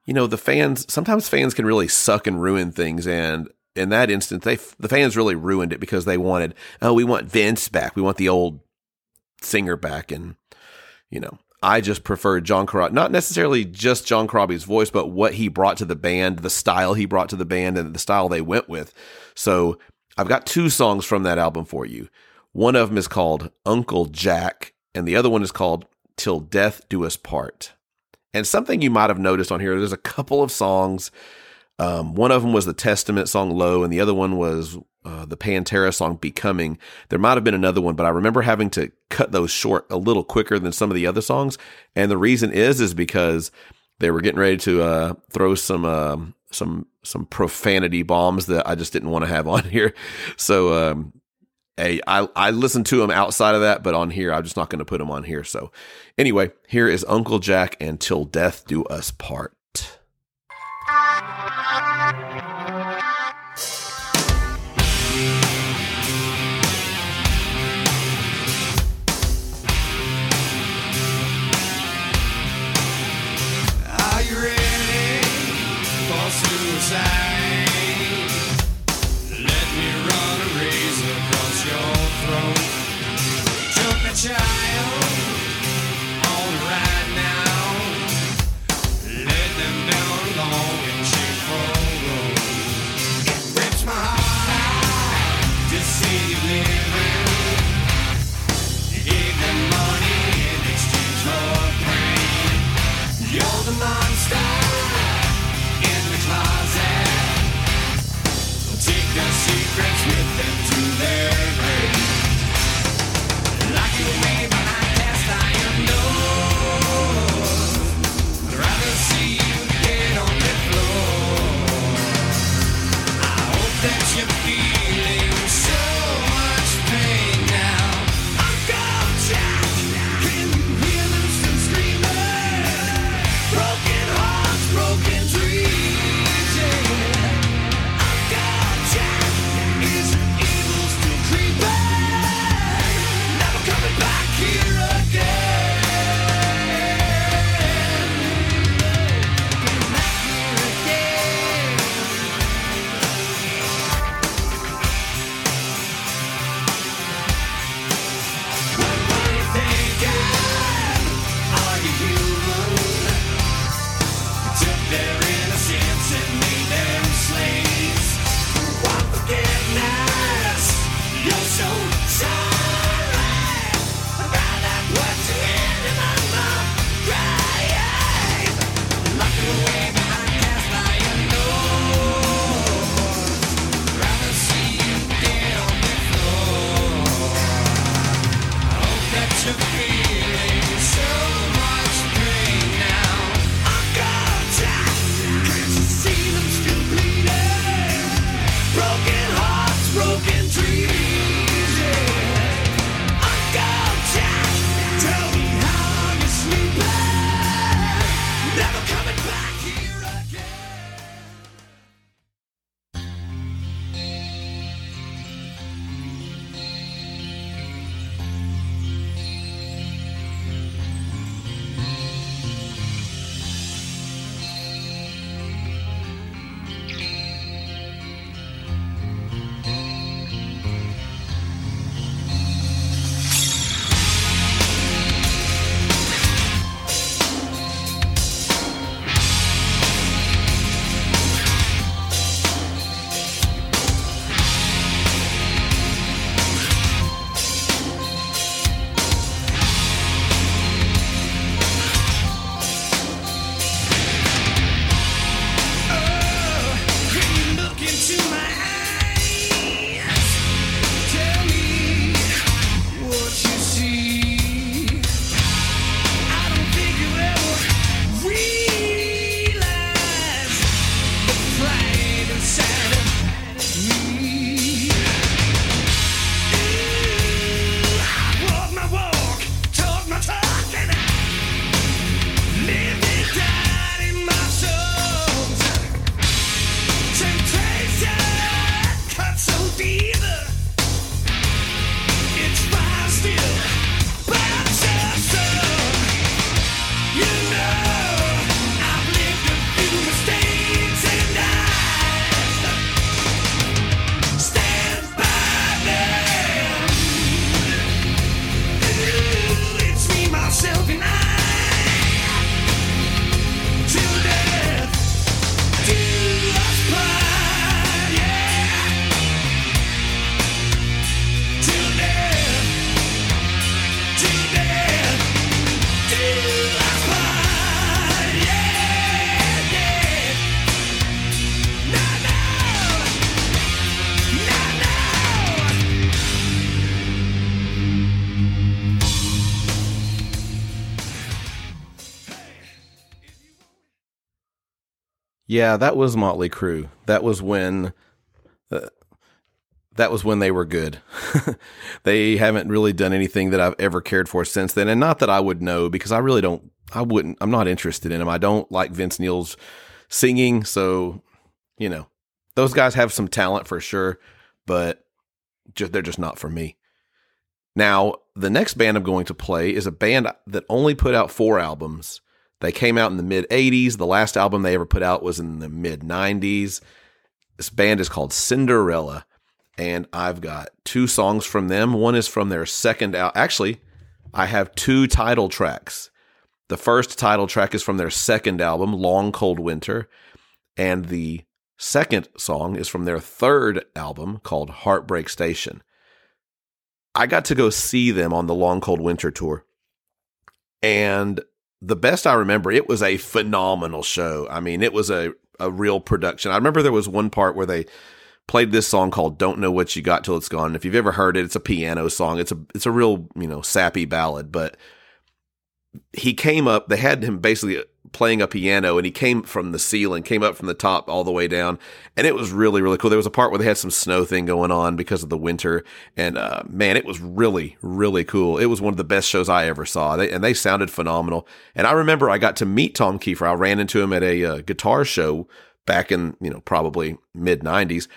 you know the fans sometimes fans can really suck and ruin things and in that instance they the fans really ruined it because they wanted oh we want Vince back we want the old singer back and you know I just preferred John Corabi not necessarily just John Corabi's voice but what he brought to the band the style he brought to the band and the style they went with. So I've got two songs from that album for you. One of them is called Uncle Jack and the other one is called Till Death Do Us Part. And something you might have noticed on here, there's a couple of songs. Um, one of them was the Testament song Low, and the other one was uh, the Pantera song Becoming. There might have been another one, but I remember having to cut those short a little quicker than some of the other songs. And the reason is, is because they were getting ready to uh, throw some um some some profanity bombs that I just didn't want to have on here. So um, Hey, I, I listened to them outside of that, but on here, I'm just not going to put them on here. So, anyway, here is Uncle Jack and Till Death Do Us Part. Yeah, that was Motley Crue. That was when uh, that was when they were good. they haven't really done anything that I've ever cared for since then, and not that I would know because I really don't. I wouldn't. I'm not interested in them. I don't like Vince Neil's singing, so you know those guys have some talent for sure, but just they're just not for me. Now, the next band I'm going to play is a band that only put out four albums. They came out in the mid 80s. The last album they ever put out was in the mid 90s. This band is called Cinderella, and I've got two songs from them. One is from their second album. Actually, I have two title tracks. The first title track is from their second album, Long Cold Winter, and the second song is from their third album called Heartbreak Station. I got to go see them on the Long Cold Winter tour. And the best I remember, it was a phenomenal show. I mean, it was a, a real production. I remember there was one part where they played this song called Don't Know What You Got Till It's Gone. If you've ever heard it, it's a piano song. It's a it's a real, you know, sappy ballad, but he came up, they had him basically playing a piano and he came from the ceiling, came up from the top all the way down. And it was really, really cool. There was a part where they had some snow thing going on because of the winter. And, uh, man, it was really, really cool. It was one of the best shows I ever saw. They, and they sounded phenomenal. And I remember I got to meet Tom Kiefer. I ran into him at a uh, guitar show back in, you know, probably mid nineties.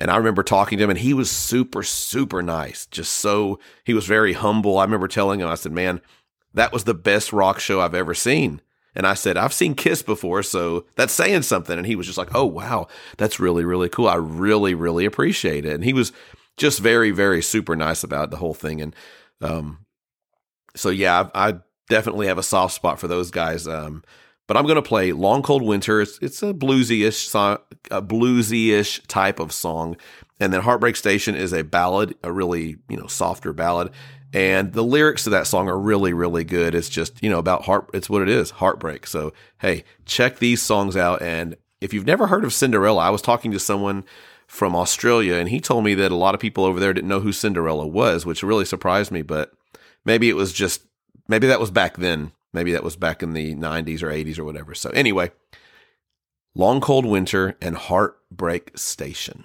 And I remember talking to him and he was super, super nice. Just so he was very humble. I remember telling him, I said, man, that was the best rock show I've ever seen. And I said, I've seen Kiss before, so that's saying something. And he was just like, oh, wow, that's really, really cool. I really, really appreciate it. And he was just very, very super nice about the whole thing. And um, so, yeah, I, I definitely have a soft spot for those guys. Um, but I'm going to play Long Cold Winter. It's, it's a bluesy-ish song, a bluesy-ish type of song. And then Heartbreak Station is a ballad, a really, you know, softer ballad. And the lyrics to that song are really, really good. It's just, you know, about heart, it's what it is, heartbreak. So, hey, check these songs out. And if you've never heard of Cinderella, I was talking to someone from Australia and he told me that a lot of people over there didn't know who Cinderella was, which really surprised me. But maybe it was just, maybe that was back then. Maybe that was back in the 90s or 80s or whatever. So, anyway, Long Cold Winter and Heartbreak Station.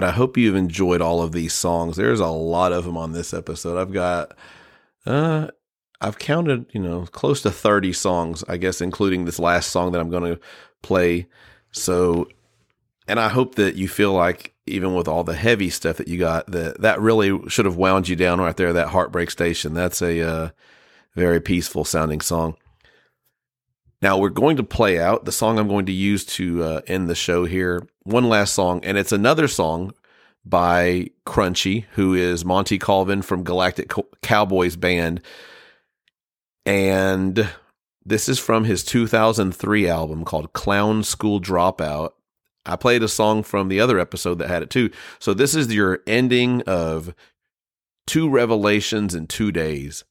I hope you've enjoyed all of these songs. There's a lot of them on this episode. I've got, uh, I've counted, you know, close to 30 songs, I guess, including this last song that I'm going to play. So, and I hope that you feel like even with all the heavy stuff that you got, that that really should have wound you down right there. That heartbreak station. That's a uh, very peaceful sounding song. Now we're going to play out the song I'm going to use to uh, end the show here. One last song, and it's another song by Crunchy, who is Monty Colvin from Galactic Co- Cowboys Band. And this is from his 2003 album called Clown School Dropout. I played a song from the other episode that had it too. So this is your ending of two revelations in two days.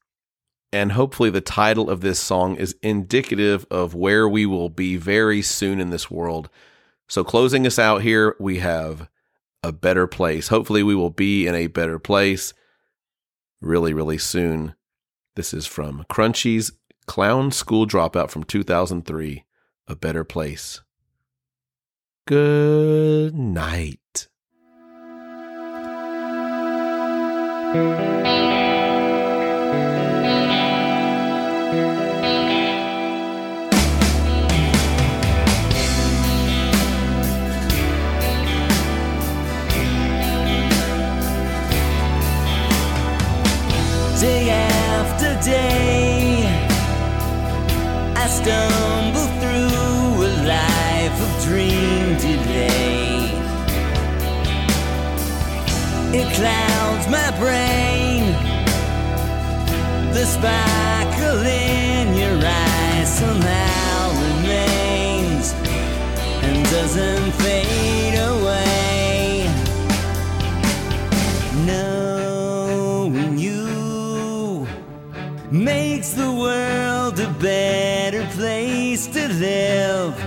And hopefully, the title of this song is indicative of where we will be very soon in this world. So, closing us out here, we have a better place. Hopefully, we will be in a better place really, really soon. This is from Crunchy's Clown School Dropout from 2003 A Better Place. Good night. Day after day, I stumble through a life of dream delay. It clouds my brain. The sparkle in your eyes somehow remains and doesn't fade makes the world a better place to live.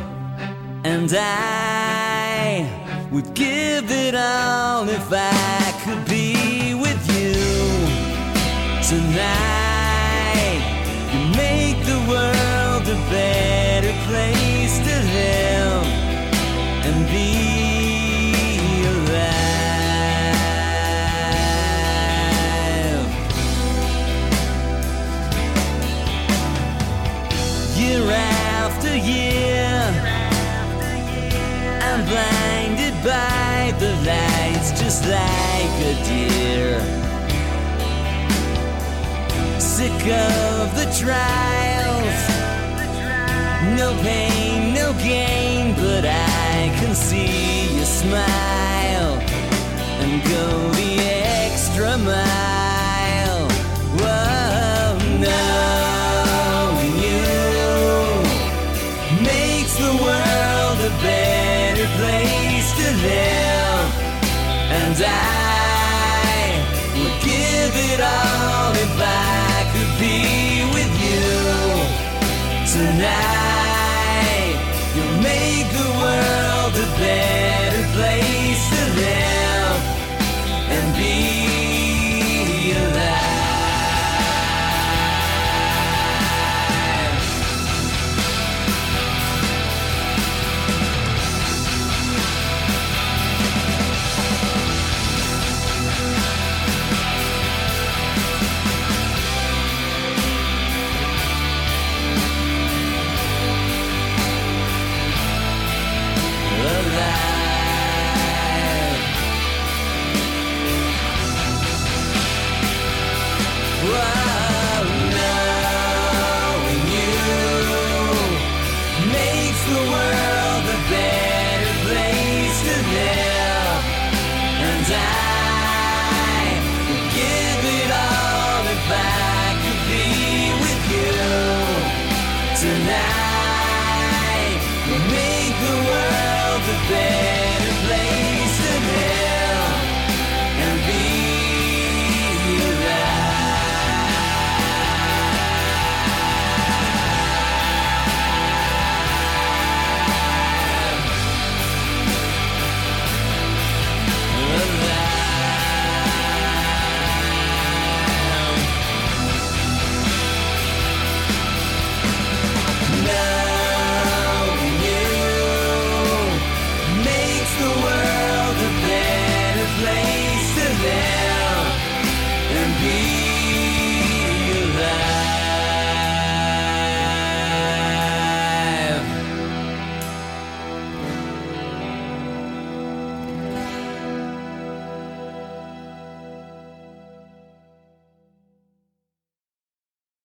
And I would give it all if I